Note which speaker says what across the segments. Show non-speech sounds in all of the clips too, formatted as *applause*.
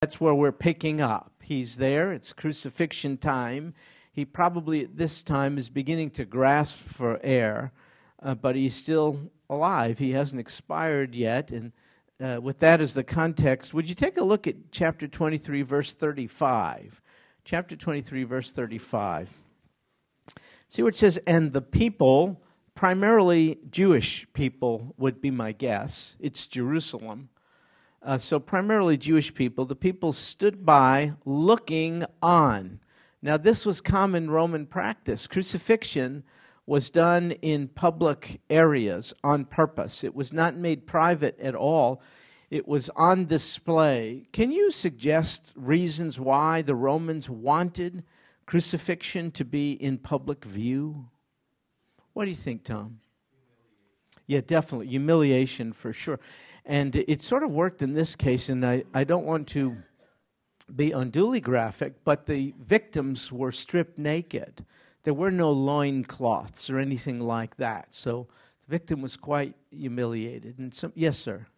Speaker 1: That's where we're picking up. He's there, it's crucifixion time. He probably at this time is beginning to grasp for air, uh, but he's still alive. He hasn't expired yet. And uh, with that as the context, would you take a look at chapter 23, verse 35? Chapter 23, verse 35. See what it says, and the people, primarily Jewish people, would be my guess. It's Jerusalem. Uh, so, primarily Jewish people. The people stood by looking on. Now, this was common Roman practice. Crucifixion was done in public areas on purpose, it was not made private at all. It was on display. Can you suggest reasons why the Romans wanted crucifixion to be in public view? What do you think, Tom? Yeah, definitely. Humiliation for sure. And it sort of worked in this case, and I, I don't want to be unduly graphic, but the victims were stripped naked. There were no loin cloths or anything like that. So the victim was quite humiliated. And some, yes, sir.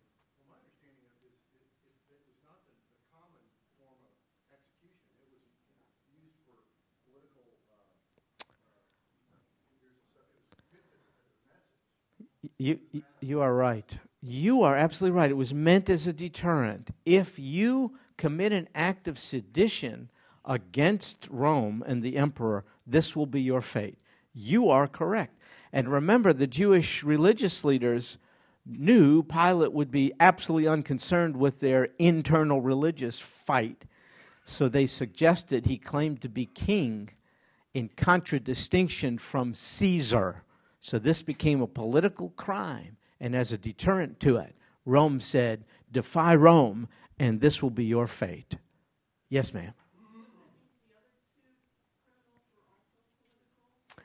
Speaker 1: You, you are right. You are absolutely right. It was meant as a deterrent. If you commit an act of sedition against Rome and the emperor, this will be your fate. You are correct. And remember, the Jewish religious leaders knew Pilate would be absolutely unconcerned with their internal religious fight. So they suggested he claimed to be king in contradistinction from Caesar. So this became a political crime, and as a deterrent to it, Rome said, Defy Rome, and this will be your fate. Yes, ma'am.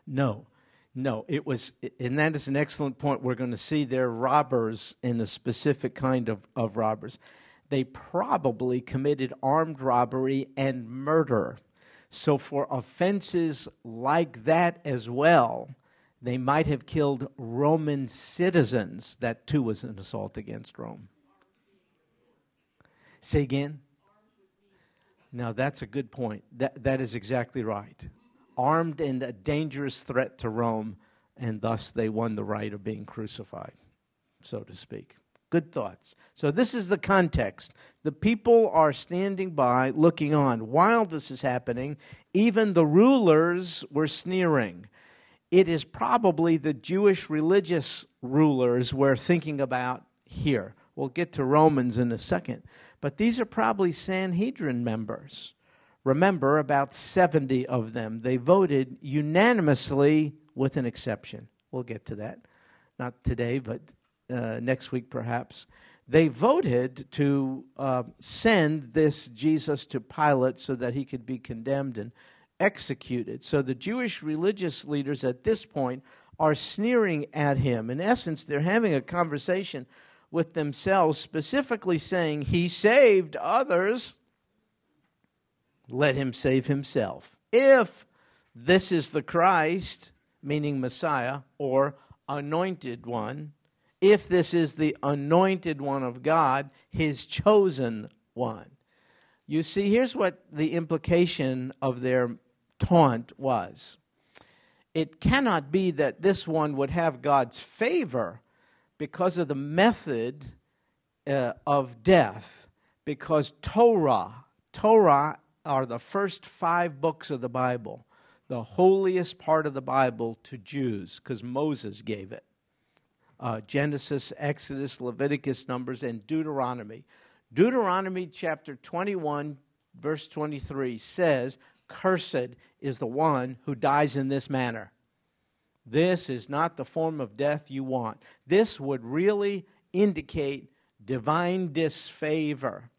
Speaker 1: No, no, it was, and that is an excellent point. We're going to see they're robbers in a specific kind of, of robbers. They probably committed armed robbery and murder. So, for offenses like that as well, they might have killed Roman citizens. That too was an assault against Rome. Say again? Now, that's a good point. That, that is exactly right. Armed and a dangerous threat to Rome, and thus they won the right of being crucified, so to speak. Good thoughts. So, this is the context. The people are standing by, looking on. While this is happening, even the rulers were sneering it is probably the Jewish religious rulers we're thinking about here. We'll get to Romans in a second. But these are probably Sanhedrin members. Remember, about 70 of them. They voted unanimously with an exception. We'll get to that. Not today, but uh, next week perhaps. They voted to uh, send this Jesus to Pilate so that he could be condemned and executed. So the Jewish religious leaders at this point are sneering at him. In essence, they're having a conversation with themselves, specifically saying, He saved others, let him save himself. If this is the Christ, meaning Messiah, or anointed one, if this is the anointed one of God, his chosen one. You see, here's what the implication of their taunt was. It cannot be that this one would have God's favor because of the method uh, of death, because Torah, Torah are the first five books of the Bible, the holiest part of the Bible to Jews, because Moses gave it. Uh, Genesis, Exodus, Leviticus, Numbers, and Deuteronomy. Deuteronomy chapter 21, verse 23 says, Cursed is the one who dies in this manner. This is not the form of death you want. This would really indicate divine disfavor.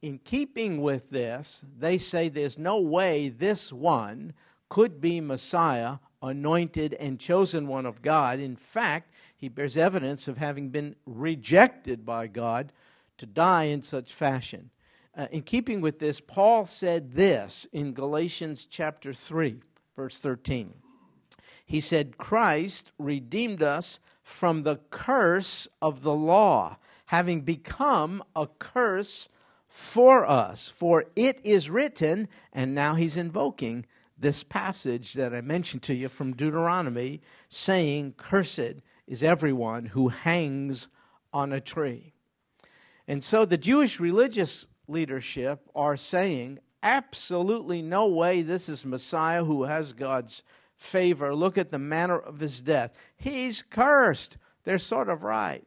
Speaker 1: In keeping with this, they say there's no way this one could be Messiah, anointed and chosen one of God. In fact, he bears evidence of having been rejected by God to die in such fashion. Uh, in keeping with this, Paul said this in Galatians chapter 3, verse 13. He said, Christ redeemed us from the curse of the law, having become a curse for us. For it is written, and now he's invoking this passage that I mentioned to you from Deuteronomy, saying, Cursed is everyone who hangs on a tree. And so the Jewish religious leadership are saying, absolutely no way this is Messiah who has God's favor. Look at the manner of his death. He's cursed. They're sort of right.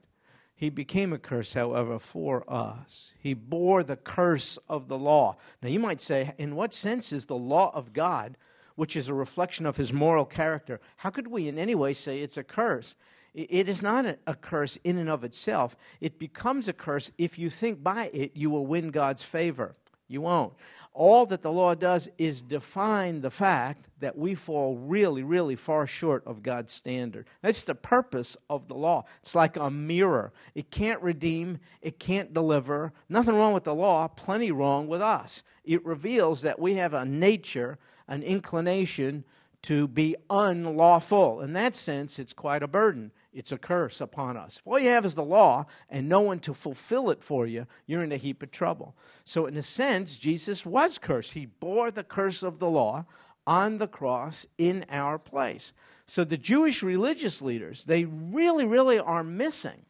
Speaker 1: He became a curse, however, for us. He bore the curse of the law. Now, you might say, in what sense is the law of God, which is a reflection of his moral character, how could we in any way say it's a curse? It is not a curse in and of itself. It becomes a curse if you think by it you will win God's favor. You won't. All that the law does is define the fact that we fall really, really far short of God's standard. That's the purpose of the law. It's like a mirror. It can't redeem, it can't deliver. Nothing wrong with the law, plenty wrong with us. It reveals that we have a nature, an inclination to be unlawful. In that sense, it's quite a burden it's a curse upon us. If all you have is the law and no one to fulfill it for you, you're in a heap of trouble. So, in a sense, Jesus was cursed. He bore the curse of the law on the cross in our place. So, the Jewish religious leaders, they really, really are missing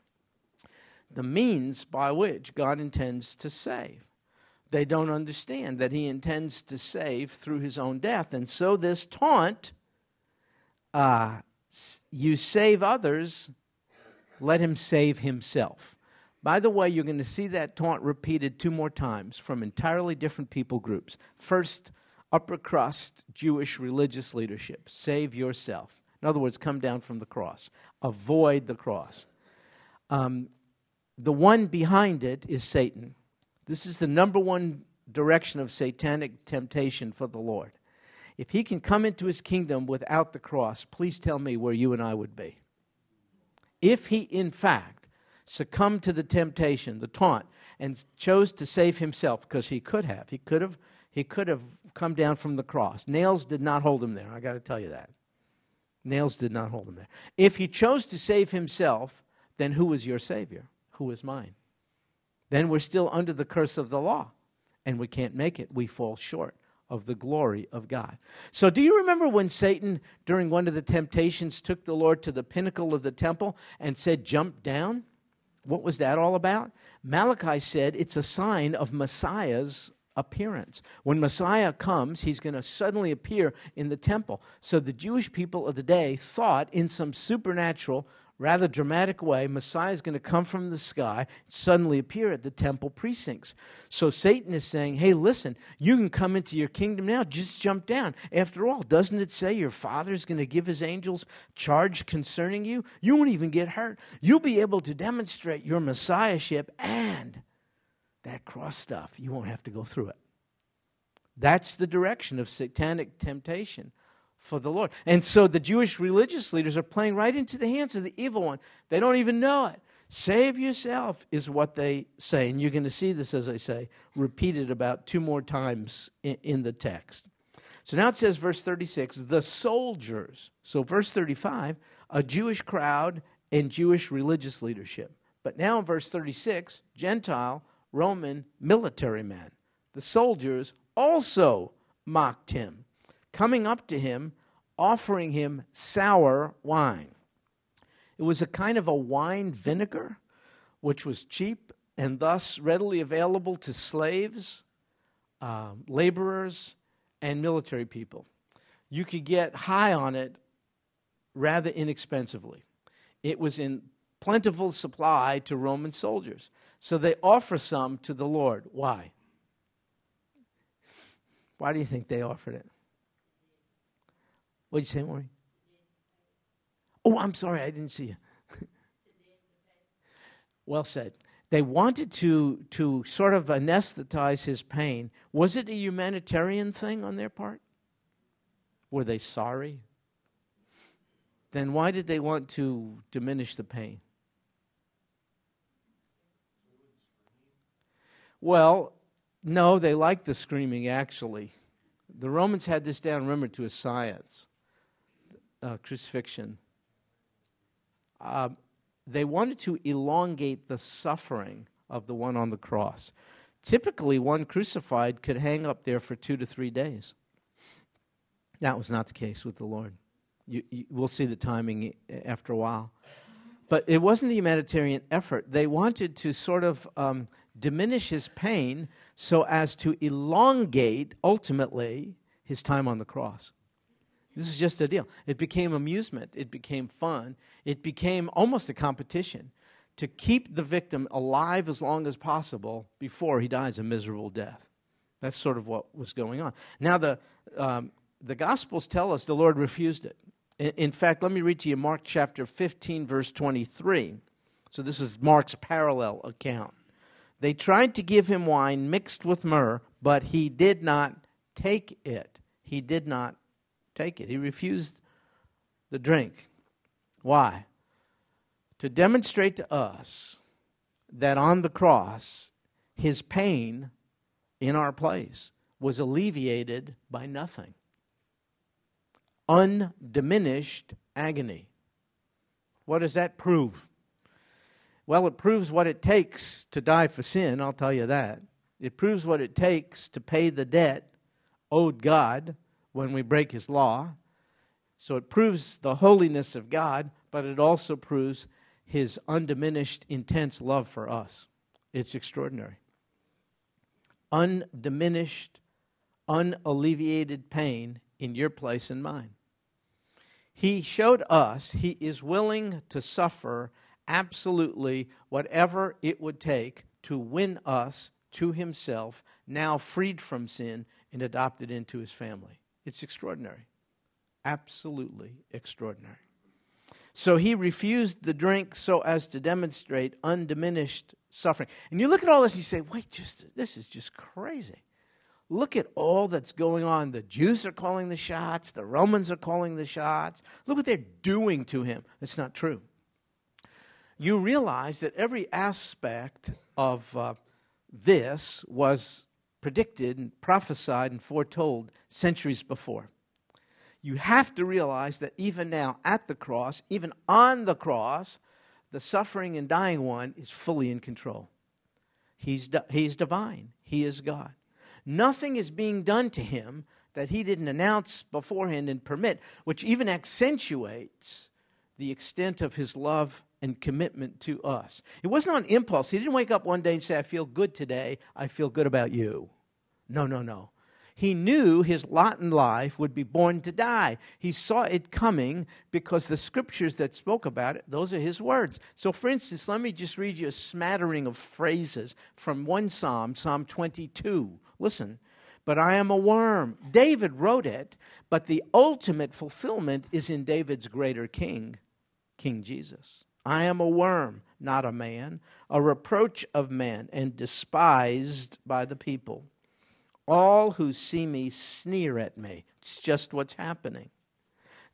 Speaker 1: the means by which God intends to save. They don't understand that He intends to save through His own death. And so, this taunt. Uh, you save others, let him save himself. By the way, you're going to see that taunt repeated two more times from entirely different people groups. First, upper crust Jewish religious leadership save yourself. In other words, come down from the cross, avoid the cross. Um, the one behind it is Satan. This is the number one direction of satanic temptation for the Lord. If he can come into his kingdom without the cross, please tell me where you and I would be. If he, in fact, succumbed to the temptation, the taunt, and chose to save himself, because he could have, he could have, he could have come down from the cross. Nails did not hold him there. I got to tell you that. Nails did not hold him there. If he chose to save himself, then who is your Savior? Who is mine? Then we're still under the curse of the law, and we can't make it. We fall short of the glory of God. So, do you remember when Satan, during one of the temptations, took the Lord to the pinnacle of the temple and said, Jump down? What was that all about? Malachi said it's a sign of Messiah's appearance. When Messiah comes, he's going to suddenly appear in the temple. So the Jewish people of the day thought in some supernatural rather dramatic way, Messiah is going to come from the sky, suddenly appear at the temple precincts. So Satan is saying, hey, listen, you can come into your kingdom now, just jump down. After all, doesn't it say your father is going to give his angels charge concerning you? You won't even get hurt. You'll be able to demonstrate your messiahship and that cross stuff. You won't have to go through it. That's the direction of satanic temptation for the Lord. And so the Jewish religious leaders are playing right into the hands of the evil one. They don't even know it. Save yourself is what they say. And you're going to see this, as I say, repeated about two more times in, in the text. So now it says, verse 36, the soldiers. So, verse 35, a Jewish crowd and Jewish religious leadership. But now in verse 36, Gentile, Roman military men. The soldiers also mocked him coming up to him, offering him sour wine. It was a kind of a wine vinegar, which was cheap and thus readily available to slaves, uh, laborers, and military people. You could get high on it rather inexpensively. It was in plentiful supply to Roman soldiers. So they offer some to the Lord. Why? Why do you think they offered it? What'd you say, Maureen? Oh, I'm sorry, I didn't see you. *laughs* well said. They wanted to, to sort of anesthetize his pain. Was it a humanitarian thing on their part? Were they sorry? Then why did they want to diminish the pain? Well, no, they liked the screaming actually. The Romans had this down, remember, to a science uh, crucifixion, uh, they wanted to elongate the suffering of the one on the cross. typically one crucified could hang up there for two to three days. That was not the case with the Lord. You, you, we'll see the timing after a while. But it wasn't a humanitarian effort. They wanted to sort of um, diminish his pain so as to elongate, ultimately, his time on the cross. This is just a deal. It became amusement, it became fun, it became almost a competition to keep the victim alive as long as possible before he dies a miserable death. That's sort of what was going on. Now, the, um, the Gospels tell us the Lord refused it. In, in fact, let me read to you Mark chapter 15, verse 23. So, this is Mark's parallel account. They tried to give him wine mixed with myrrh, but he did not take it. He did not take it. He refused the drink. Why? To demonstrate to us that on the cross, his pain in our place was alleviated by nothing. Undiminished agony. What does that prove? Well, it proves what it takes to die for sin, I'll tell you that. It proves what it takes to pay the debt owed God when we break his law. So it proves the holiness of God, but it also proves his undiminished, intense love for us. It's extraordinary. Undiminished, unalleviated pain in your place and mine. He showed us he is willing to suffer absolutely whatever it would take to win us to himself, now freed from sin and adopted into his family. It's extraordinary. Absolutely extraordinary. So he refused the drink so as to demonstrate undiminished suffering. And you look at all this and you say, wait, just this is just crazy. Look at all that's going on. The Jews are calling the shots, the Romans are calling the shots. Look what they're doing to him. It's not true. You realize that every aspect of uh, this was predicted and prophesied and foretold centuries before. You have to realize that even now, at the cross, even on the cross, the suffering and dying one is fully in control. He's, he's divine, He is God. Nothing is being done to him that he didn't announce beforehand and permit, which even accentuates the extent of his love and commitment to us. It wasn't on impulse. He didn't wake up one day and say, I feel good today. I feel good about you. No, no, no. He knew his lot in life would be born to die. He saw it coming because the scriptures that spoke about it, those are his words. So, for instance, let me just read you a smattering of phrases from one psalm, Psalm 22. Listen. But I am a worm. David wrote it, but the ultimate fulfillment is in David's greater king, King Jesus. I am a worm, not a man, a reproach of men, and despised by the people. All who see me sneer at me. It's just what's happening.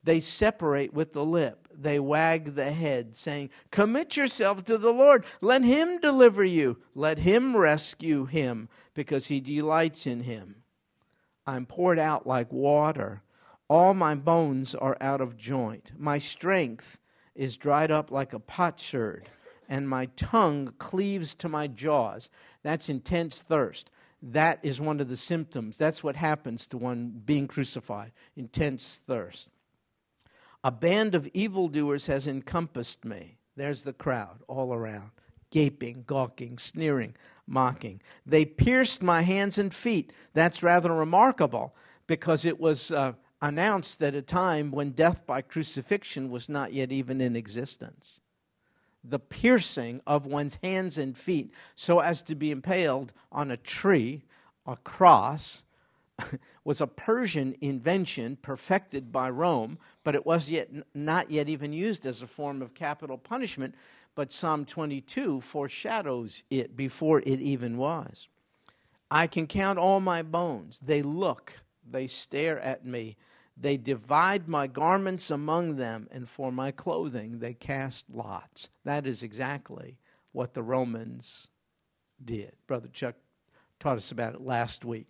Speaker 1: They separate with the lip. They wag the head, saying, Commit yourself to the Lord. Let him deliver you. Let him rescue him, because he delights in him. I'm poured out like water. All my bones are out of joint. My strength is dried up like a potsherd, and my tongue cleaves to my jaws. That's intense thirst. That is one of the symptoms. That's what happens to one being crucified intense thirst. A band of evildoers has encompassed me. There's the crowd all around, gaping, gawking, sneering, mocking. They pierced my hands and feet. That's rather remarkable because it was uh, announced at a time when death by crucifixion was not yet even in existence. The piercing of one's hands and feet so as to be impaled on a tree, a cross, *laughs* was a Persian invention perfected by Rome, but it was yet not yet even used as a form of capital punishment. But Psalm 22 foreshadows it before it even was. I can count all my bones. They look, they stare at me. They divide my garments among them, and for my clothing they cast lots. That is exactly what the Romans did. Brother Chuck taught us about it last week.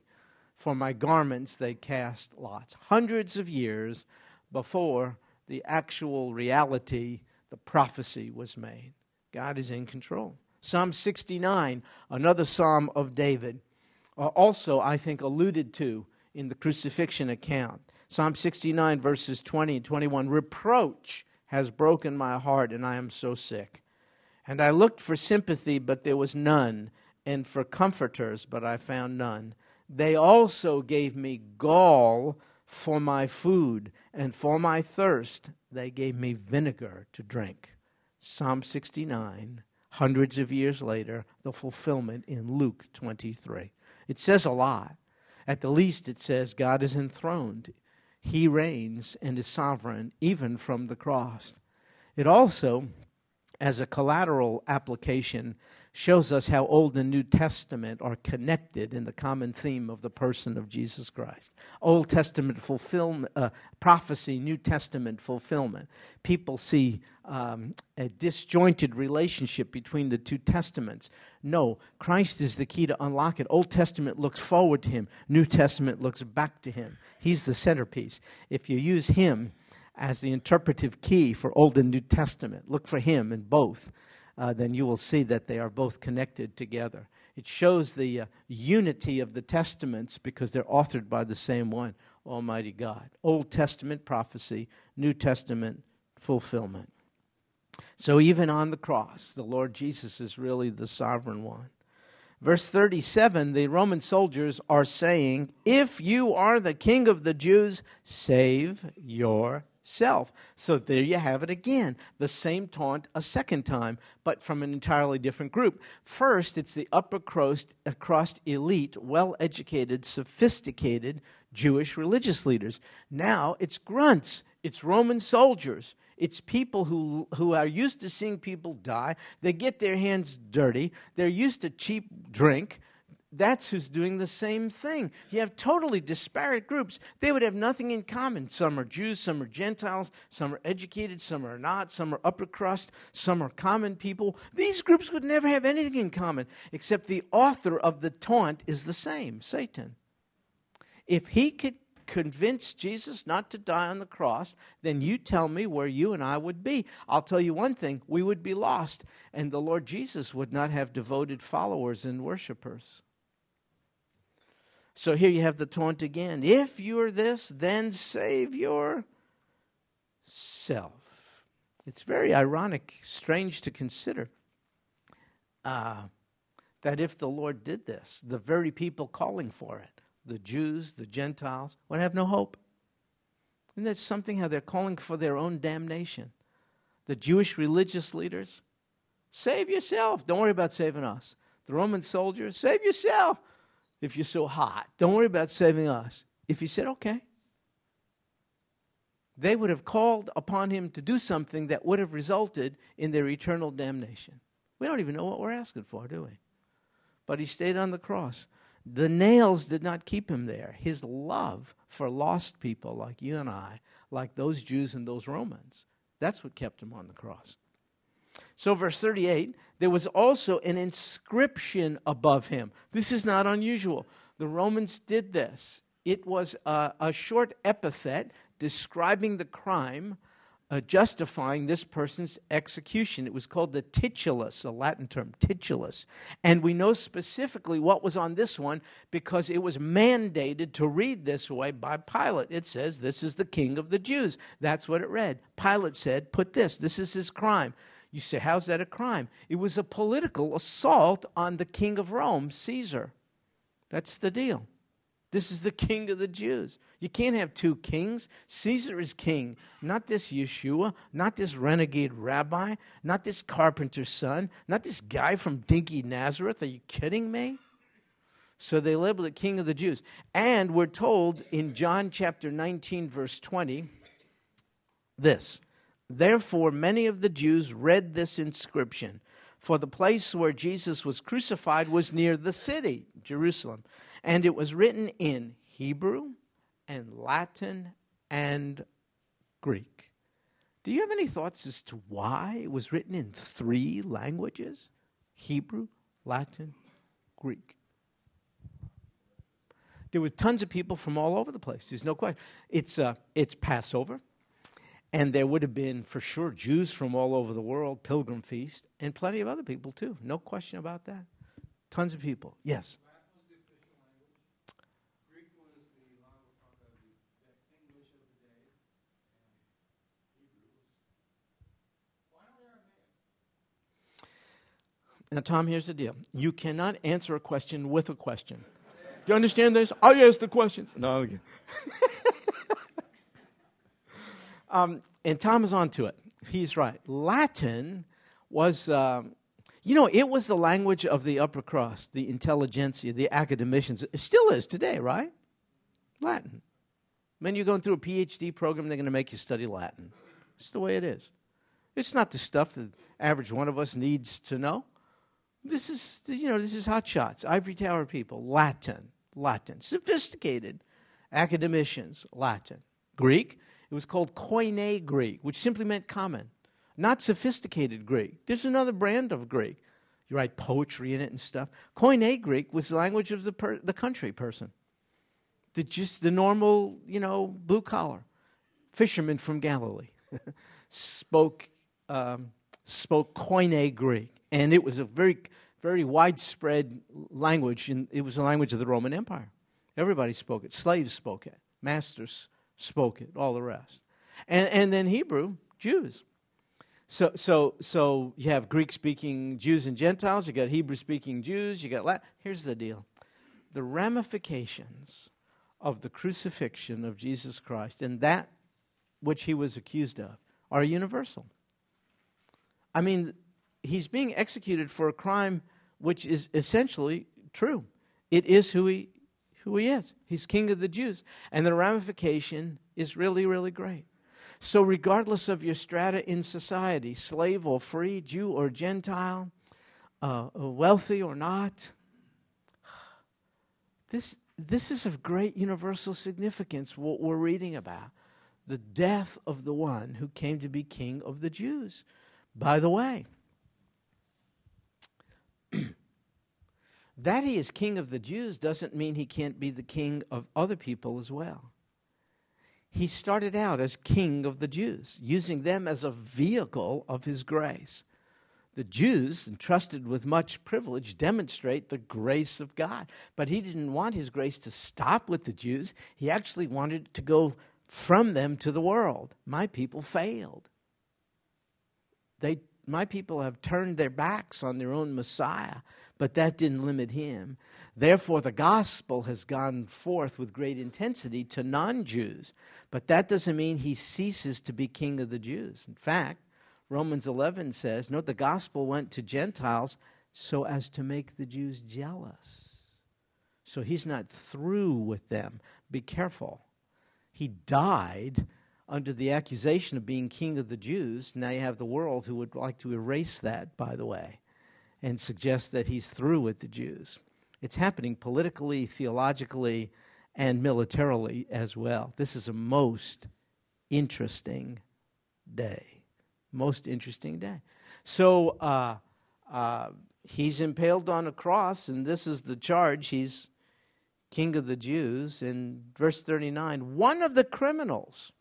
Speaker 1: For my garments they cast lots. Hundreds of years before the actual reality, the prophecy was made. God is in control. Psalm 69, another psalm of David, uh, also, I think, alluded to in the crucifixion account. Psalm 69, verses 20 and 21 Reproach has broken my heart, and I am so sick. And I looked for sympathy, but there was none, and for comforters, but I found none. They also gave me gall for my food, and for my thirst, they gave me vinegar to drink. Psalm 69, hundreds of years later, the fulfillment in Luke 23. It says a lot. At the least, it says God is enthroned. He reigns and is sovereign, even from the cross. It also, as a collateral application, shows us how Old and New Testament are connected in the common theme of the person of Jesus Christ. Old Testament fulfillment, uh, prophecy, New Testament fulfillment. People see um, a disjointed relationship between the two testaments. No, Christ is the key to unlock it. Old Testament looks forward to him, New Testament looks back to him. He's the centerpiece. If you use him as the interpretive key for Old and New Testament, look for him in both uh, then you will see that they are both connected together. It shows the uh, unity of the Testaments because they're authored by the same one, Almighty God. Old Testament prophecy, New Testament fulfillment. So even on the cross, the Lord Jesus is really the sovereign one. Verse 37 the Roman soldiers are saying, If you are the king of the Jews, save your self. So there you have it again. The same taunt a second time, but from an entirely different group. First, it's the upper crust, uh, crust elite, well educated, sophisticated Jewish religious leaders. Now it's grunts, it's Roman soldiers. It's people who, who are used to seeing people die. They get their hands dirty. They're used to cheap drink that's who's doing the same thing. You have totally disparate groups. They would have nothing in common. Some are Jews, some are Gentiles, some are educated, some are not, some are upper crust, some are common people. These groups would never have anything in common, except the author of the taunt is the same Satan. If he could convince Jesus not to die on the cross, then you tell me where you and I would be. I'll tell you one thing we would be lost, and the Lord Jesus would not have devoted followers and worshipers. So here you have the taunt again. If you're this, then save yourself. It's very ironic, strange to consider uh, that if the Lord did this, the very people calling for it, the Jews, the Gentiles, would have no hope. Isn't that something how they're calling for their own damnation? The Jewish religious leaders, save yourself. Don't worry about saving us. The Roman soldiers, save yourself if you're so hot. Don't worry about saving us. If he said, okay, they would have called upon him to do something that would have resulted in their eternal damnation. We don't even know what we're asking for, do we? But he stayed on the cross. The nails did not keep him there. His love for lost people like you and I, like those Jews and those Romans, that's what kept him on the cross. So, verse 38 there was also an inscription above him. This is not unusual. The Romans did this. It was a, a short epithet describing the crime, uh, justifying this person's execution. It was called the titulus, a Latin term, titulus. And we know specifically what was on this one because it was mandated to read this way by Pilate. It says, This is the king of the Jews. That's what it read. Pilate said, Put this, this is his crime. You say, how's that a crime? It was a political assault on the king of Rome, Caesar. That's the deal. This is the *laughs* king of the Jews. You can't have two kings. Caesar is king, not this Yeshua, not this renegade rabbi, not this carpenter's son, not this guy from dinky Nazareth. Are you kidding me? So they labeled it king of the Jews. And we're told in John chapter 19, verse 20, this Therefore, many of the Jews read this inscription, for the place where Jesus was crucified was near the city, Jerusalem, and it was written in Hebrew and Latin and Greek. Do you have any thoughts as to why it was written in three languages Hebrew, Latin, Greek? There were tons of people from all over the place. There's no question. It's, uh, it's Passover And there would have been, for sure, Jews from all over the world, pilgrim feast, and plenty of other people too. No question about that. Tons of people. Yes. Now, Tom, here's the deal. You cannot answer a question with a question. Do you understand this? I ask the questions. No. *laughs* um, and Tom is on to it. He's right. Latin was, um, you know, it was the language of the upper crust, the intelligentsia, the academicians. It still is today, right? Latin. When you're going through a PhD program, they're going to make you study Latin. It's the way it is. It's not the stuff that average one of us needs to know. This is, you know, this is hot shots, ivory tower people, Latin, Latin. Sophisticated academicians, Latin. Greek, it was called Koine Greek, which simply meant common, not sophisticated Greek. There's another brand of Greek. You write poetry in it and stuff. Koine Greek was the language of the, per, the country person, the, just the normal, you know, blue collar fisherman from Galilee *laughs* spoke, um, spoke Koine Greek and it was a very, very widespread language, and it was a language of the Roman Empire. Everybody spoke it. Slaves spoke it. Masters spoke it. All the rest. And, and then Hebrew, Jews. So, so, so you have Greek speaking Jews and Gentiles, you got Hebrew speaking Jews, you got Latin. Here's the deal the ramifications of the crucifixion of Jesus Christ and that which he was accused of are universal. I mean, he's being executed for a crime which is essentially true. It is who he, who he is. He's king of the Jews. And the ramification is really, really great. So, regardless of your strata in society, slave or free, Jew or Gentile, uh, wealthy or not, this, this is of great universal significance, what we're reading about. The death of the one who came to be king of the Jews. By the way, *clears throat* that he is king of the Jews doesn't mean he can't be the king of other people as well. He started out as king of the Jews, using them as a vehicle of his grace. The Jews, entrusted with much privilege, demonstrate the grace of God. But he didn't want his grace to stop with the Jews. He actually wanted it to go from them to the world. My people failed. They my people have turned their backs on their own Messiah, but that didn't limit him. Therefore, the gospel has gone forth with great intensity to non Jews, but that doesn't mean he ceases to be king of the Jews. In fact, Romans 11 says, Note the gospel went to Gentiles so as to make the Jews jealous. So he's not through with them. Be careful. He died under the accusation of being king of the Jews. Now you have the world who would like to erase that, by the way, and suggest that he's through with the Jews. It's happening politically, theologically, and militarily as well. This is a most interesting day. Most interesting day. So uh, uh, he's impaled on a cross, and this is the charge. He's king of the Jews. In verse 39, one of the criminals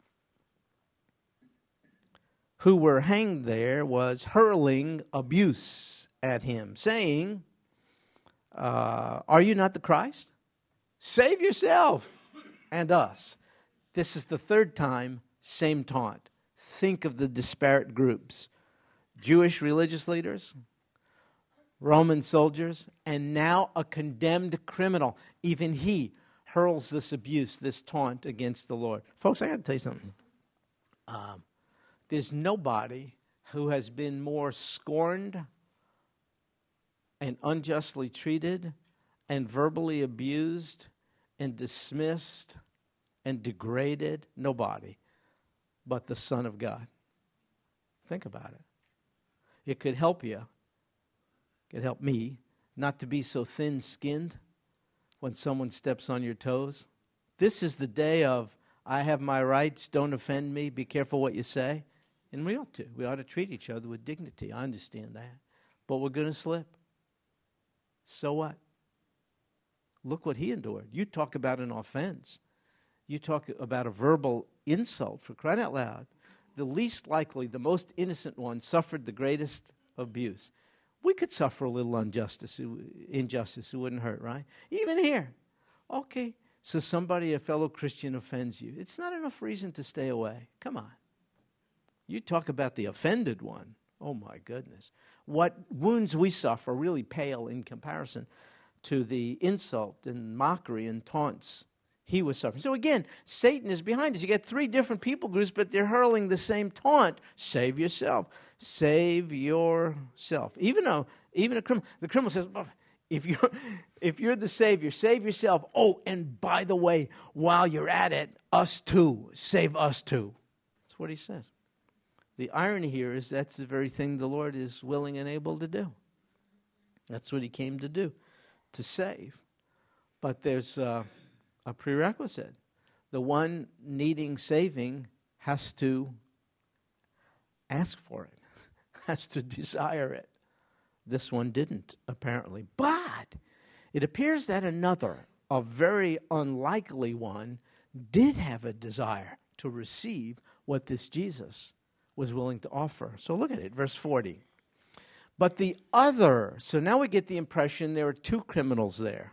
Speaker 1: who were hanged there was hurling abuse at him, saying, uh, Are you not the Christ? Save yourself and us. This is the third time, same taunt. Think of the disparate groups Jewish religious leaders, Roman soldiers, and now a condemned criminal. Even he hurls this abuse, this taunt against the Lord. Folks, I got to tell you something. Um, there's nobody who has been more scorned and unjustly treated and verbally abused and dismissed and degraded. Nobody but the Son of God. Think about it. It could help you, it could help me not to be so thin skinned when someone steps on your toes. This is the day of I have my rights, don't offend me, be careful what you say. And we ought to. We ought to treat each other with dignity. I understand that. But we're going to slip. So what? Look what he endured. You talk about an offense. You talk about a verbal insult for crying out loud. the least likely, the most innocent one, suffered the greatest abuse. We could suffer a little injustice, injustice. It wouldn't hurt, right? Even here. Okay, so somebody, a fellow Christian, offends you. It's not enough reason to stay away. Come on. You talk about the offended one. Oh my goodness. What wounds we suffer really pale in comparison to the insult and mockery and taunts he was suffering. So again, Satan is behind this. You get three different people groups, but they're hurling the same taunt. Save yourself. Save yourself. Even though, even a criminal, the criminal says, if you're, *laughs* if you're the Savior, save yourself. Oh, and by the way, while you're at it, us too. Save us too. That's what he says. The irony here is that's the very thing the Lord is willing and able to do. That's what he came to do, to save. But there's a prerequisite. The one needing saving has to ask for it, *laughs* has to desire it. This one didn't, apparently. But it appears that another, a very unlikely one, did have a desire to receive what this Jesus was willing to offer. So look at it, verse 40. But the other, so now we get the impression there are two criminals there.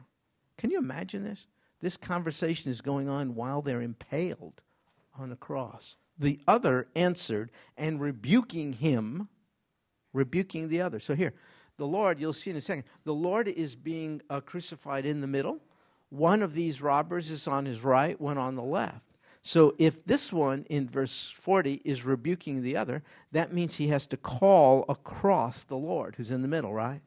Speaker 1: Can you imagine this? This conversation is going on while they're impaled on a cross. The other answered and rebuking him, rebuking the other. So here, the Lord, you'll see in a second, the Lord is being uh, crucified in the middle. One of these robbers is on his right, one on the left. So if this one in verse 40 is rebuking the other, that means he has to call across the Lord who's in the middle, right?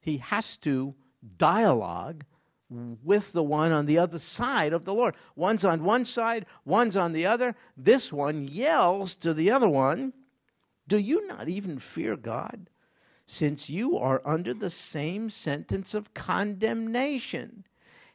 Speaker 1: He has to dialogue with the one on the other side of the Lord. One's on one side, one's on the other. This one yells to the other one, Do you not even fear God? since you are under the same sentence of condemnation.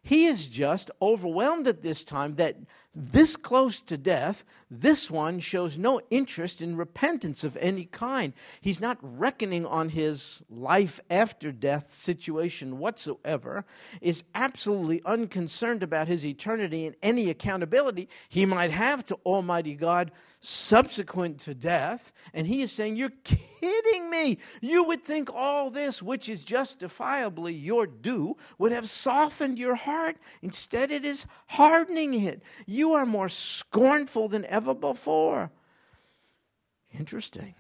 Speaker 1: He is just overwhelmed at this time that this close to death, this one shows no interest in repentance of any kind. He's not reckoning on his life after death situation whatsoever, is absolutely unconcerned about his eternity and any accountability he might have to Almighty God subsequent to death. And he is saying, You're kidding me. You would think all this, which is justifiably your due, would have softened your heart. Instead, it is hardening it. You are more scornful than ever before. Interesting.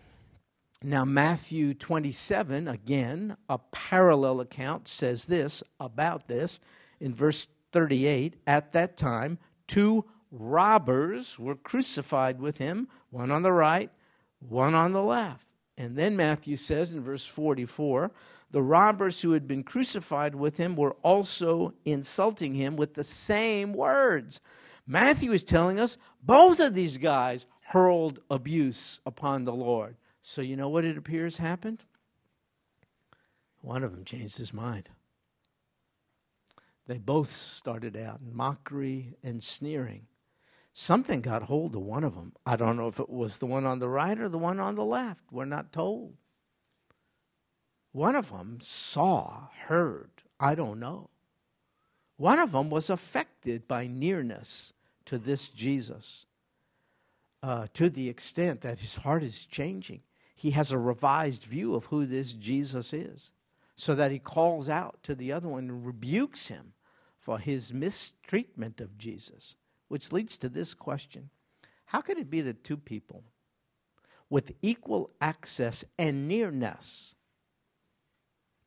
Speaker 1: Now, Matthew 27, again, a parallel account, says this about this in verse 38 At that time, two robbers were crucified with him, one on the right, one on the left. And then Matthew says in verse 44 the robbers who had been crucified with him were also insulting him with the same words. Matthew is telling us both of these guys hurled abuse upon the Lord. So, you know what it appears happened? One of them changed his mind. They both started out in mockery and sneering something got hold of one of them. I don't know if it was the one on the right or the one on the left. We're not told. One of them saw, heard, I don't know. One of them was affected by nearness to this Jesus uh, to the extent that his heart is changing. He has a revised view of who this Jesus is, so that he calls out to the other one and rebukes him for his mistreatment of Jesus. Which leads to this question How could it be that two people with equal access and nearness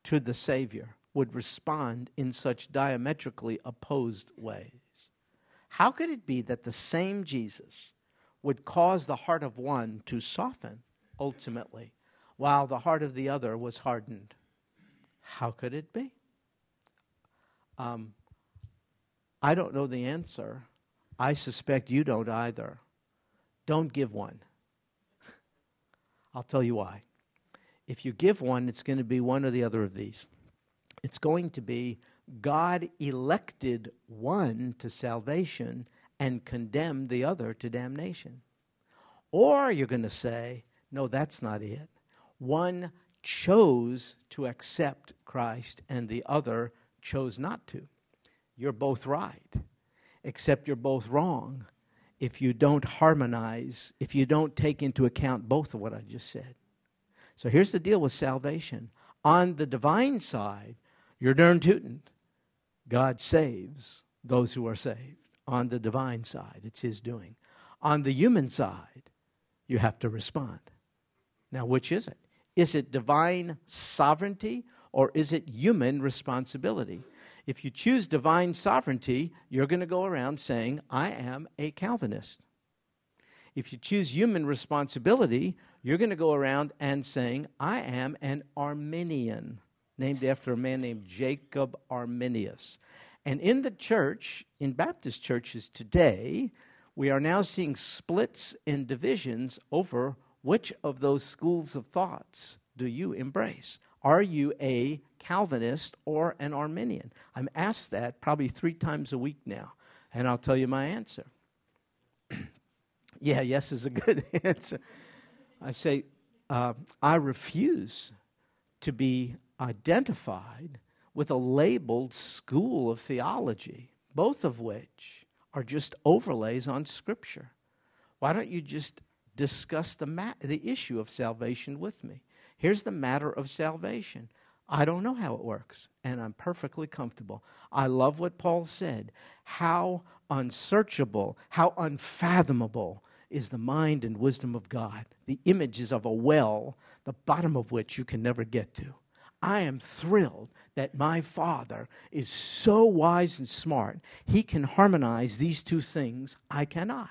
Speaker 1: to the Savior would respond in such diametrically opposed ways? How could it be that the same Jesus would cause the heart of one to soften ultimately, while the heart of the other was hardened? How could it be? Um, I don't know the answer, I suspect you don't either. Don't give one. *laughs* I'll tell you why. If you give one, it's going to be one or the other of these. It's going to be God elected one to salvation and condemned the other to damnation. Or you're going to say, no, that's not it. One chose to accept Christ and the other chose not to. You're both right except you're both wrong if you don't harmonize, if you don't take into account both of what I just said. So here's the deal with salvation. On the divine side, you're darn tootin'. God saves those who are saved. On the divine side, it's His doing. On the human side, you have to respond. Now, which is it? Is it divine sovereignty or is it human responsibility? If you choose divine sovereignty, you're going to go around saying, I am a Calvinist. If you choose human responsibility, you're going to go around and saying, I am an Arminian, named after a man named Jacob Arminius. And in the church, in Baptist churches today, we are now seeing splits and divisions over which of those schools of thoughts do you embrace? Are you a Calvinist or an Arminian? I'm asked that probably three times a week now, and I'll tell you my answer. *clears throat* yeah, yes is a good *laughs* answer. I say, uh, I refuse to be identified with a labeled school of theology, both of which are just overlays on Scripture. Why don't you just discuss the, ma- the issue of salvation with me? Here's the matter of salvation. I don't know how it works, and I'm perfectly comfortable. I love what Paul said. How unsearchable, how unfathomable is the mind and wisdom of God. The image is of a well, the bottom of which you can never get to. I am thrilled that my Father is so wise and smart, he can harmonize these two things. I cannot.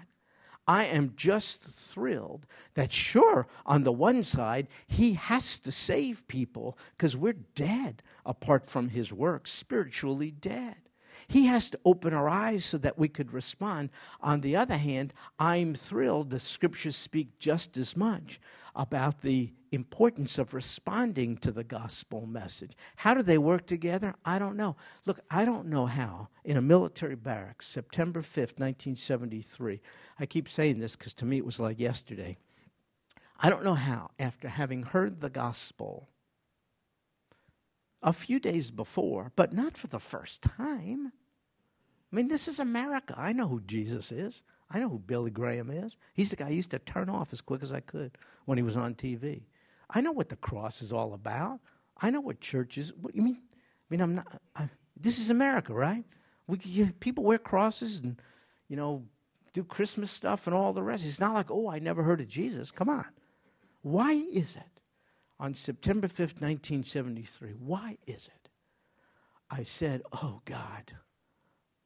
Speaker 1: I am just thrilled that, sure, on the one side, he has to save people because we're dead apart from his work, spiritually dead. He has to open our eyes so that we could respond. On the other hand, I'm thrilled the scriptures speak just as much about the importance of responding to the gospel message. How do they work together? I don't know. Look, I don't know how in a military barracks, September 5th, 1973. I keep saying this because to me it was like yesterday. I don't know how, after having heard the gospel a few days before, but not for the first time. I mean, this is America. I know who Jesus is. I know who Billy Graham is. He's the guy I used to turn off as quick as I could when he was on TV. I know what the cross is all about. I know what church is. What, you mean? I mean, I'm not. I, this is America, right? We, you, people wear crosses and, you know, do Christmas stuff and all the rest. It's not like, oh, I never heard of Jesus. Come on. Why is it on September 5th, 1973? Why is it? I said, oh, God,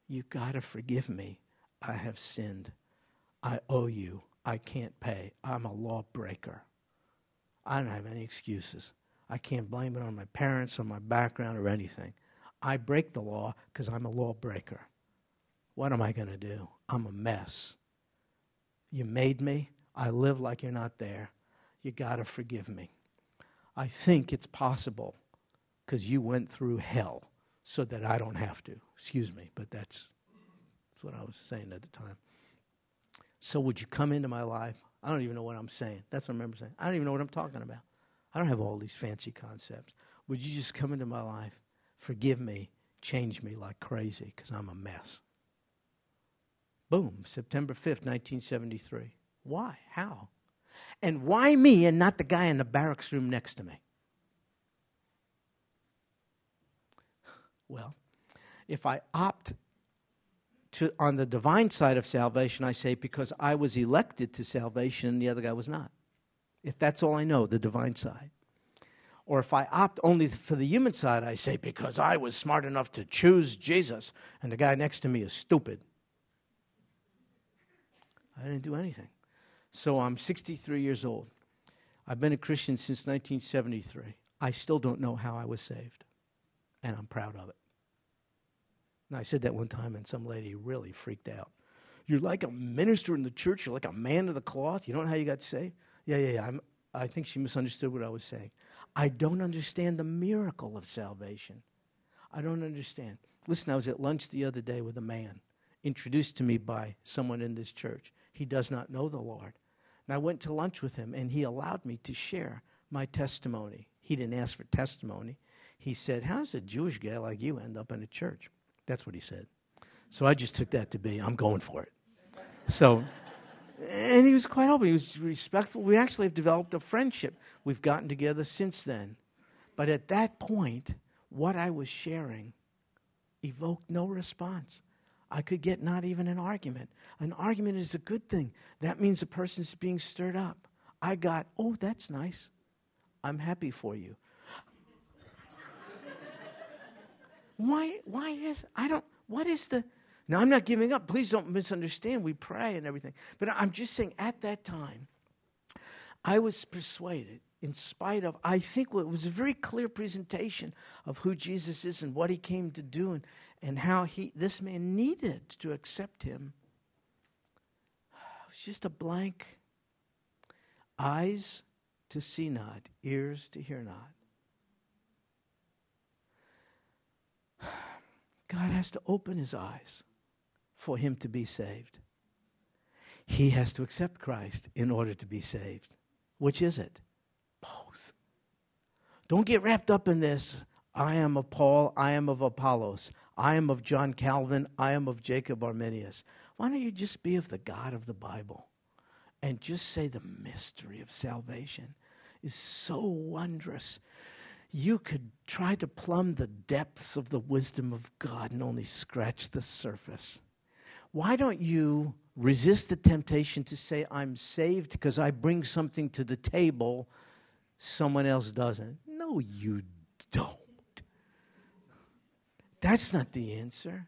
Speaker 1: you got to forgive me. I have sinned. I owe you. I can't pay. I'm a lawbreaker. I don't have any excuses. I can't blame it on my parents, on my background, or anything. I break the law because I'm a lawbreaker. What am I going to do? I'm a mess. You made me. I live like you're not there. You got to forgive me. I think it's possible because you went through hell so that I don't have to. Excuse me, but that's, that's what I was saying at the time. So, would you come into my life? I don't even know what I'm saying. That's what I remember saying. I don't even know what I'm talking about. I don't have all these fancy concepts. Would you just come into my life, forgive me, change me like crazy because I'm a mess? Boom, September 5th, 1973. Why? How? And why me and not the guy in the barracks room next to me? Well, if I opt to, on the divine side of salvation, I say because I was elected to salvation and the other guy was not. If that's all I know, the divine side. Or if I opt only for the human side, I say because I was smart enough to choose Jesus and the guy next to me is stupid. I didn't do anything. So I'm 63 years old. I've been a Christian since 1973. I still don't know how I was saved, and I'm proud of it. And I said that one time, and some lady really freaked out. You're like a minister in the church. You're like a man of the cloth. You don't know how you got saved? Yeah, yeah, yeah. I'm, I think she misunderstood what I was saying. I don't understand the miracle of salvation. I don't understand. Listen, I was at lunch the other day with a man introduced to me by someone in this church. He does not know the Lord. And I went to lunch with him, and he allowed me to share my testimony. He didn't ask for testimony. He said, How does a Jewish guy like you end up in a church? That's what he said. So I just took that to be, I'm going for it. So, and he was quite open. He was respectful. We actually have developed a friendship. We've gotten together since then. But at that point, what I was sharing evoked no response. I could get not even an argument. An argument is a good thing. That means the person's being stirred up. I got, oh, that's nice. I'm happy for you. why, why is, I don't, what is the, now I'm not giving up. Please don't misunderstand. We pray and everything. But I'm just saying at that time, I was persuaded, in spite of, I think it was a very clear presentation of who Jesus is and what he came to do and, and how he, this man needed to accept him. It was just a blank eyes to see not, ears to hear not. God has to open his eyes for him to be saved. He has to accept Christ in order to be saved. Which is it? Don't get wrapped up in this. I am of Paul, I am of Apollos, I am of John Calvin, I am of Jacob Arminius. Why don't you just be of the God of the Bible and just say the mystery of salvation is so wondrous? You could try to plumb the depths of the wisdom of God and only scratch the surface. Why don't you resist the temptation to say, I'm saved because I bring something to the table someone else doesn't? No, you don't. That's not the answer.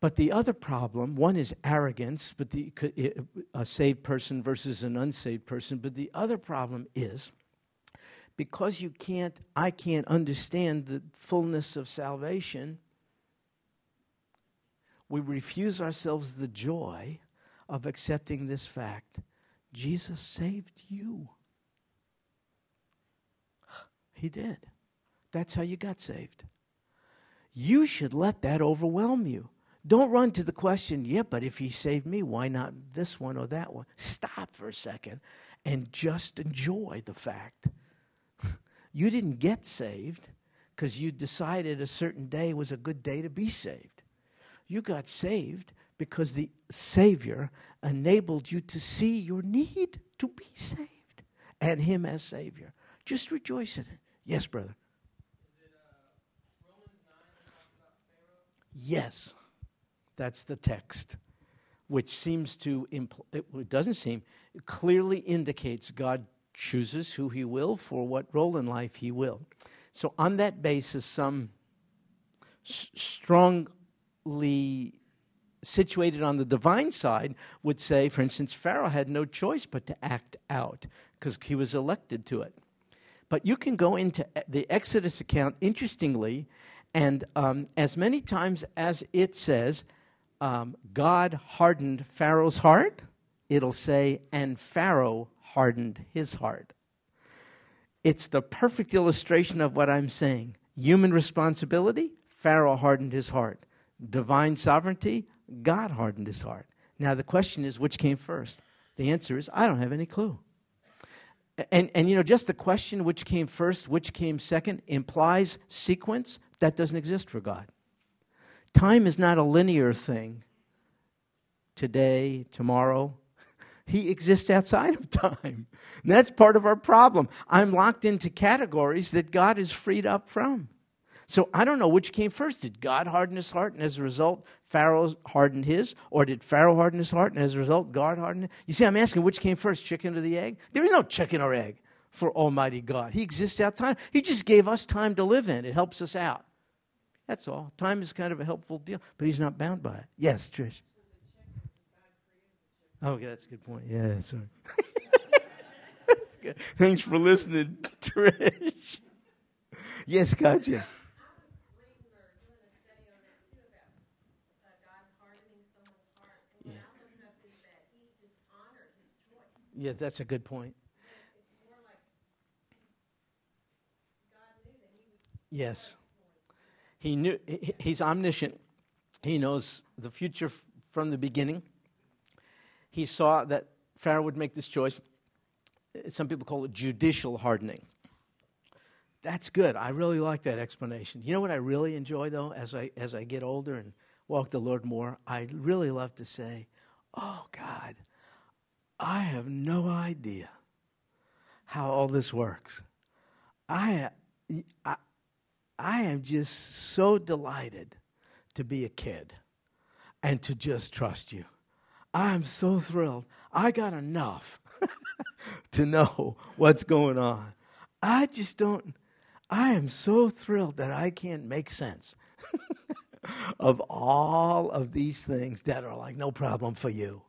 Speaker 1: But the other problem, one is arrogance, but the, a saved person versus an unsaved person. But the other problem is because you can't, I can't understand the fullness of salvation, we refuse ourselves the joy of accepting this fact Jesus saved you. He did. That's how you got saved. You should let that overwhelm you. Don't run to the question, yeah, but if he saved me, why not this one or that one? Stop for a second and just enjoy the fact. *laughs* you didn't get saved because you decided a certain day was a good day to be saved. You got saved because the Savior enabled you to see your need to be saved and Him as Savior. Just rejoice in it. Yes, brother. It, uh, yes, that's the text, which seems to, impl- it doesn't seem, it clearly indicates God chooses who He will for what role in life He will. So, on that basis, some s- strong situated on the divine side would say, for instance, Pharaoh had no choice but to act out because he was elected to it. But you can go into the Exodus account, interestingly, and um, as many times as it says, um, God hardened Pharaoh's heart, it'll say, and Pharaoh hardened his heart. It's the perfect illustration of what I'm saying. Human responsibility, Pharaoh hardened his heart divine sovereignty, God hardened his heart. Now, the question is, which came first? The answer is, I don't have any clue. And, and you know, just the question, which came first, which came second, implies sequence that doesn't exist for God. Time is not a linear thing. Today, tomorrow, *laughs* he exists outside of time. And *laughs* that's part of our problem. I'm locked into categories that God is freed up from. So I don't know which came first. Did God harden his heart, and as a result, Pharaoh hardened his? Or did Pharaoh harden his heart, and as a result, God hardened it? You see, I'm asking which came first, chicken or the egg? There is no chicken or egg for Almighty God. He exists out time. He just gave us time to live in. It helps us out. That's all. Time is kind of a helpful deal, but he's not bound by it. Yes, Trish. Oh, okay, that's a good point. Yeah, sorry. *laughs* Thanks for listening, *laughs* Trish. Yes, gotcha. Yeah, that's a good point. Yes. He knew he's omniscient. He knows the future from the beginning. He saw that Pharaoh would make this choice. Some people call it judicial hardening. That's good. I really like that explanation. You know what I really enjoy though as I as I get older and walk the Lord more? I really love to say, oh, God, I have no idea how all this works. I, I, I am just so delighted to be a kid and to just trust you. I'm so thrilled. I got enough *laughs* to know what's going on. I just don't, I am so thrilled that I can't make sense *laughs* of all of these things that are like no problem for you.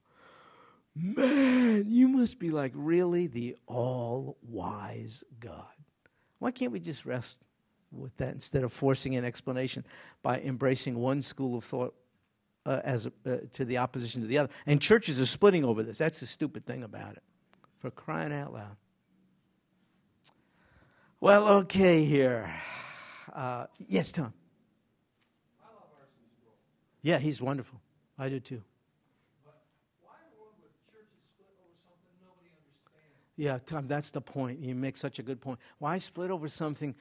Speaker 1: Man, you must be like really the all wise God. Why can't we just rest with that instead of forcing an explanation by embracing one school of thought uh, as uh, to the opposition to the other? And churches are splitting over this. That's the stupid thing about it. For crying out loud. Well, okay, here. Uh, yes, Tom. Yeah, he's wonderful. I do too. Yeah, Tom, that's the point. You make such a good point. Why split over something?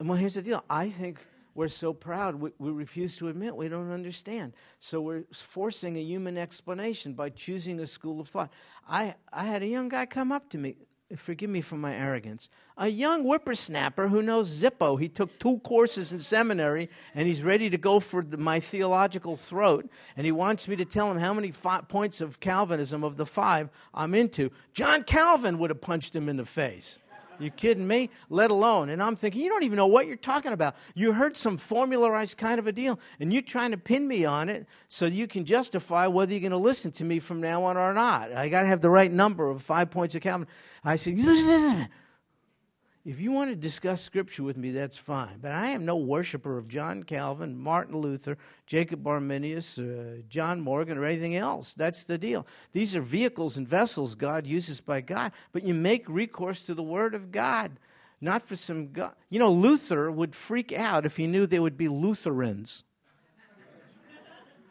Speaker 1: Well, here's the deal. I think we're so proud, we, we, refuse to admit we don't understand. So we're forcing a human explanation by choosing a school of thought. I, I had a young guy come up to me forgive me for my arrogance, a young whippersnapper who knows Zippo. He took two courses in seminary and he's ready to go for the, my theological throat. And he wants me to tell him how many points of Calvinism of the five I'm into. John Calvin would have punched him in the face. You kidding me? Let alone. And I'm thinking, you don't even know what you're talking about. You heard some formularized kind of a deal, and you're trying to pin me on it so you can justify whether you're going to listen to me from now on or not. I got to have the right number of five points of Calvin. I said, *laughs* if you want to discuss scripture with me, that's fine. But I am no worshiper of John Calvin, Martin Luther, Jacob Arminius, uh, John Morgan, or anything else. That's the deal. These are vehicles and vessels God uses by God, but you make recourse to the Word of God, not for some God. You know, Luther would freak out if he knew there would be Lutherans.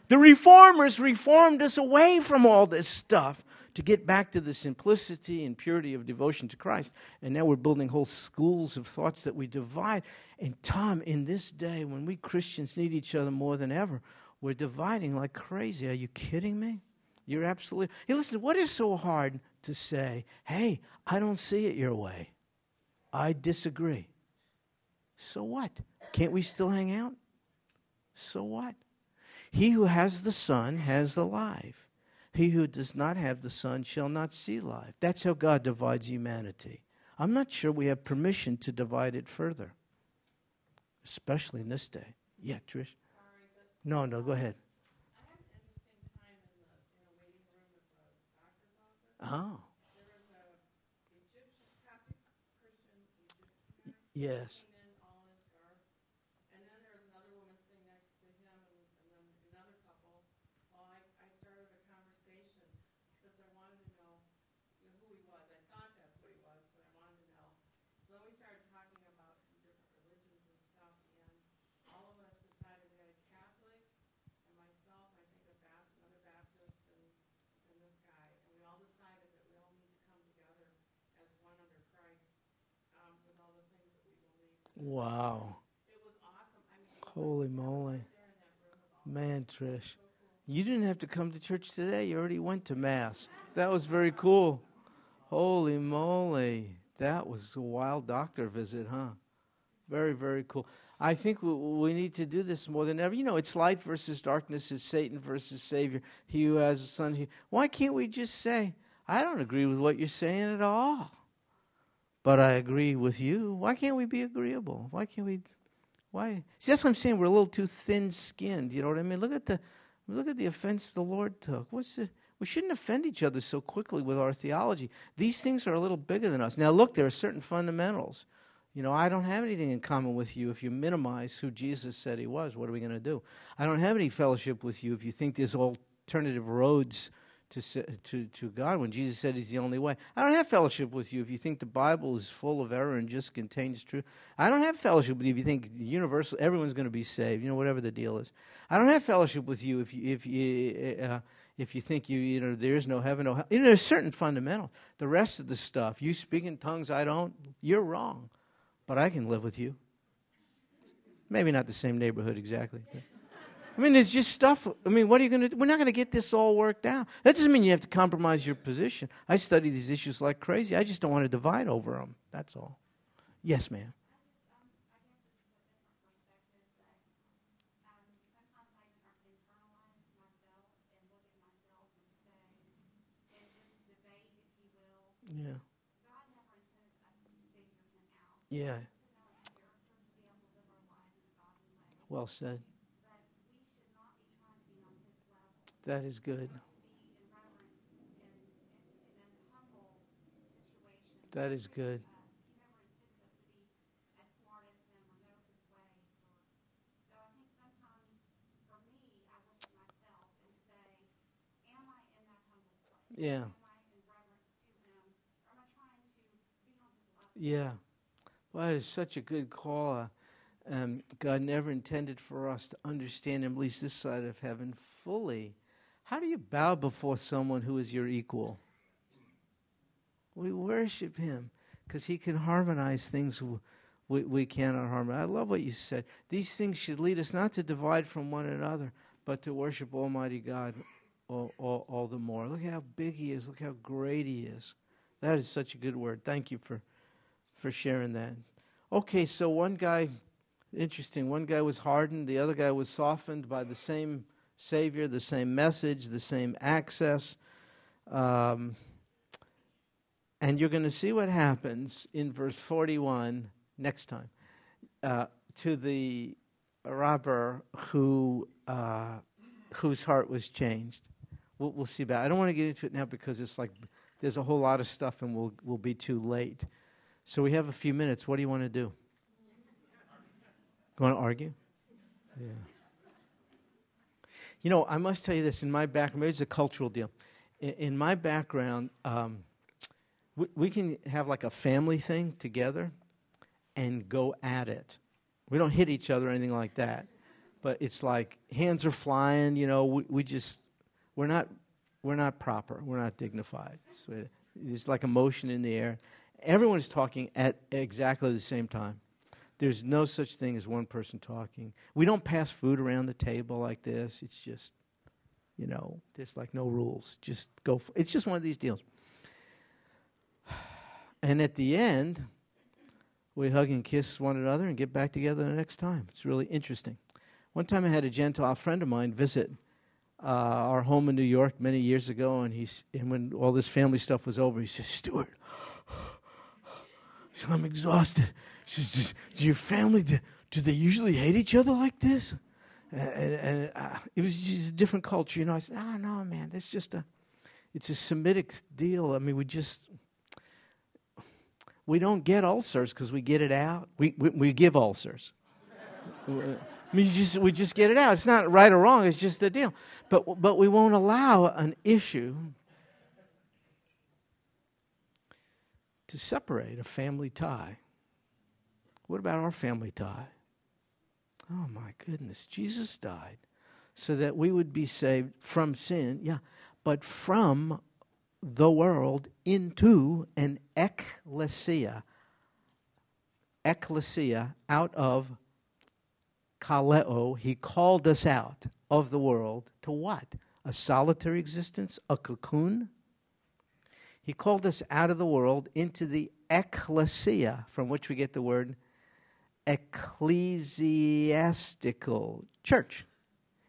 Speaker 1: the reformers reformed us away from all this stuff to get back to the simplicity and purity of devotion to Christ. And now we're building whole schools of thoughts that we divide. And Tom, in this day when we Christians need each other more than ever, we're dividing like crazy. Are you kidding me? You're absolutely. Hey, listen, what is so hard to say, hey, I don't see it your way? I disagree. So what? Can't we still hang out? So what? He who has the Son has the life. He who does not have the Son shall not see life. That's how God divides humanity. I'm not sure we have permission to divide it further, especially in this day. Yeah, Trish? Sorry, no, no, go ahead. Oh. Yes. Wow. Holy moly. Man, Trish. You didn't have to come to church today. You already went to Mass. That was very cool. Holy moly. That was a wild doctor visit, huh? Very, very cool. I think we need to do this more than ever. You know, it's light versus darkness, it's Satan versus Savior. He who has a son. He, why can't we just say, I don't agree with what you're saying at all? But I agree with you. Why can't we be agreeable? Why can't we? Why? See, that's what I'm saying. We're a little too thin-skinned. You know what I mean? Look at the, look at the offense the Lord took. What's the? We shouldn't offend each other so quickly with our theology. These things are a little bigger than us. Now, look, there are certain fundamentals. You know, I don't have anything in common with you if you minimize who Jesus said he was. What are we going to do? I don't have any fellowship with you if you think there's alternative roads to, to, to God when Jesus said He's the only way. I don't have fellowship with you if you think the Bible is full of error and just contains truth. I don't have fellowship with you if you think universal everyone's going to be saved. You know, whatever the deal is. I don't have fellowship with you if you if you uh, if you think you you know there is no heaven, no hell. You know, there's certain fundamental. The rest of the stuff, you speak in tongues, I don't. You're wrong, but I can live with you. Maybe not the same neighborhood exactly. But. I mean, there's just stuff. I mean, what are you going to do? We're not going to get this all worked out. That doesn't mean you have to compromise your position. I study these issues like crazy. I just don't want to divide over them. That's all. Yes, ma'am. Yeah. Yeah. Well said. That is good. That is good. Yeah. Yeah. Well, it's such a good call. Um, God never intended for us to understand Him, at least this side of heaven, fully. How do you bow before someone who is your equal? We worship Him because He can harmonize things we, we cannot harmonize. I love what you said. These things should lead us not to divide from one another, but to worship Almighty God all, all, all the more. Look how big He is. Look how great He is. That is such a good word. Thank you for, for sharing that. Okay, so one guy Interesting. One guy was hardened, the other guy was softened by the same Savior, the same message, the same access. Um, and you're going to see what happens in verse 41 next time uh, to the robber who, uh, whose heart was changed. We'll, we'll see about it. I don't want to get into it now because it's like there's a whole lot of stuff and we'll, we'll be too late. So we have a few minutes. What do you want to do? You want to argue? Yeah. You know, I must tell you this in my background, maybe it's a cultural deal. In, in my background, um, we, we can have like a family thing together and go at it. We don't hit each other or anything like that. But it's like hands are flying, you know, we, we just, we're not, we're not proper. We're not dignified. So it's like emotion in the air. Everyone's talking at exactly the same time. There's no such thing as one person talking. We don't pass food around the table like this. It's just, you know, there's like no rules. Just go. For, it's just one of these deals. *sighs* And at the end, we hug and kiss one another and get back together the next time. It's really interesting. One time I had a Gentile friend of mine visit uh, our home in New York many years ago, and, he's, and when all this family stuff was over, he *sighs* said, Stuart, I'm exhausted. Says, Do your family, do, do they usually hate each other like this? And, and uh, it was just a different culture. You know, I said, Oh, no, man, that's just a, it's a Semitic deal. I mean, we just, we don't get ulcers because we get it out. We, we, we give ulcers. I mean, just, we just get it out. It's not right or wrong. It's just the deal. But, but we won't allow an issue to separate a family tie. What about our family tie? Oh my goodness, Jesus died so that we would be saved from sin, yeah, but from the world into an ecclesia. Ecclesia, out of kaleo, he called us out of the world to what? A solitary existence? A cocoon? He called us out of the world into the ecclesia, from which we get the word ecclesiastical church.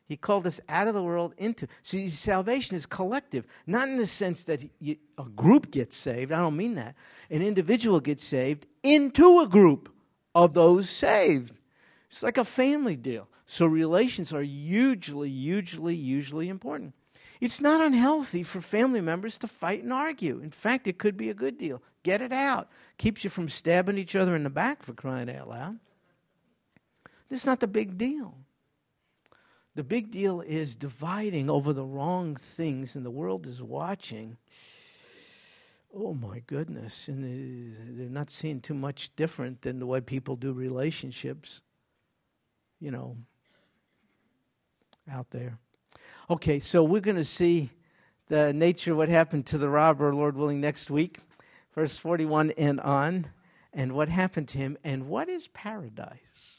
Speaker 1: He called us out of the world into. See, salvation is collective, not in the sense that you, a group gets saved. I don't mean that. An individual gets saved into a group of those saved. It's like a family deal. So relations are hugely, hugely, hugely important. It's not unhealthy for family members to fight and argue. In fact, it could be a good deal. Get it out. Keeps you from stabbing each other in the back for crying out loud. This is not the big deal. The big deal is dividing over the wrong things, and the world is watching. Oh my goodness. And they're not seeing too much different than the way people do relationships, you know, out there. Okay, so we're going to see the nature of what happened to the robber, Lord willing, next week, verse 41 and on, and what happened to him, and what is paradise.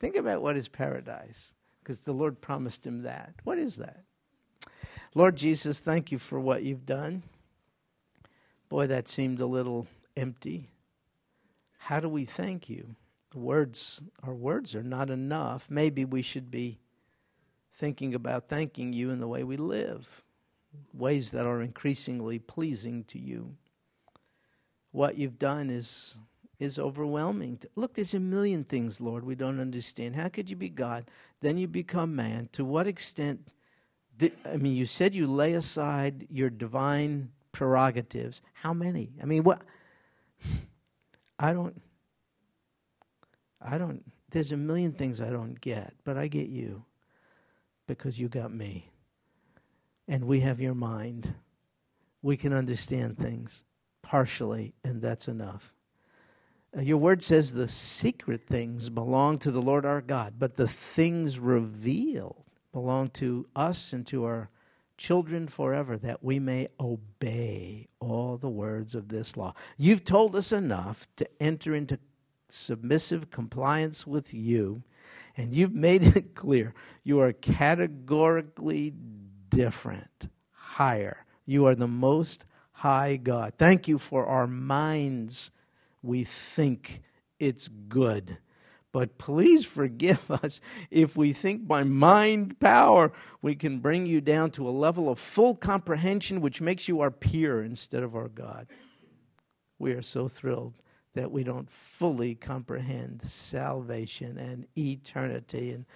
Speaker 1: Think about what is paradise. because the Lord promised him that. What is that? Lord Jesus, thank you for what you've done. Boy, that seemed a little empty. How do we thank you? Words, our words are not enough. Maybe we should be thinking about thanking you in the way we live, ways that are increasingly pleasing to you. What you've done is is overwhelming. Look, there's a million things, Lord, we don't understand. How could you be God? Then you become man. To what extent? Did, I mean, you said you lay aside your divine prerogatives. How many? I mean, what? *sighs* I don't. I don't. There's a million things I don't get, but I get you because you got me. And we have your mind. We can understand things partially, and that's enough. Uh, your word says the secret things belong to the Lord our God, but the things revealed belong to us and to our children forever, that we may obey all the words of this law. You've told us enough to enter into submissive compliance with you, and you've made it *laughs* clear you are categorically different, higher. You are the most high God. Thank you for our minds we think it's good. But please forgive *laughs* us if we think by mind power we can bring you down to a level of full comprehension which makes you our peer instead of our God. We are so thrilled that we don't fully comprehend salvation and eternity and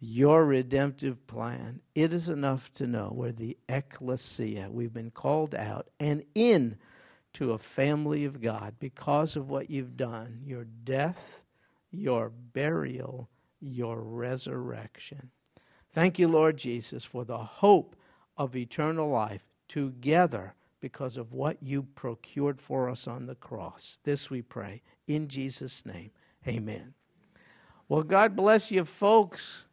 Speaker 1: your redemptive plan. It is enough to know we're the ecclesia. We've been called out and in to a family of God because of what you've done your death, your burial, your resurrection. Thank you, Lord Jesus, for the hope of eternal life together because of what you procured for us on the cross. This we pray in Jesus' name. Amen. Well, God bless you, folks.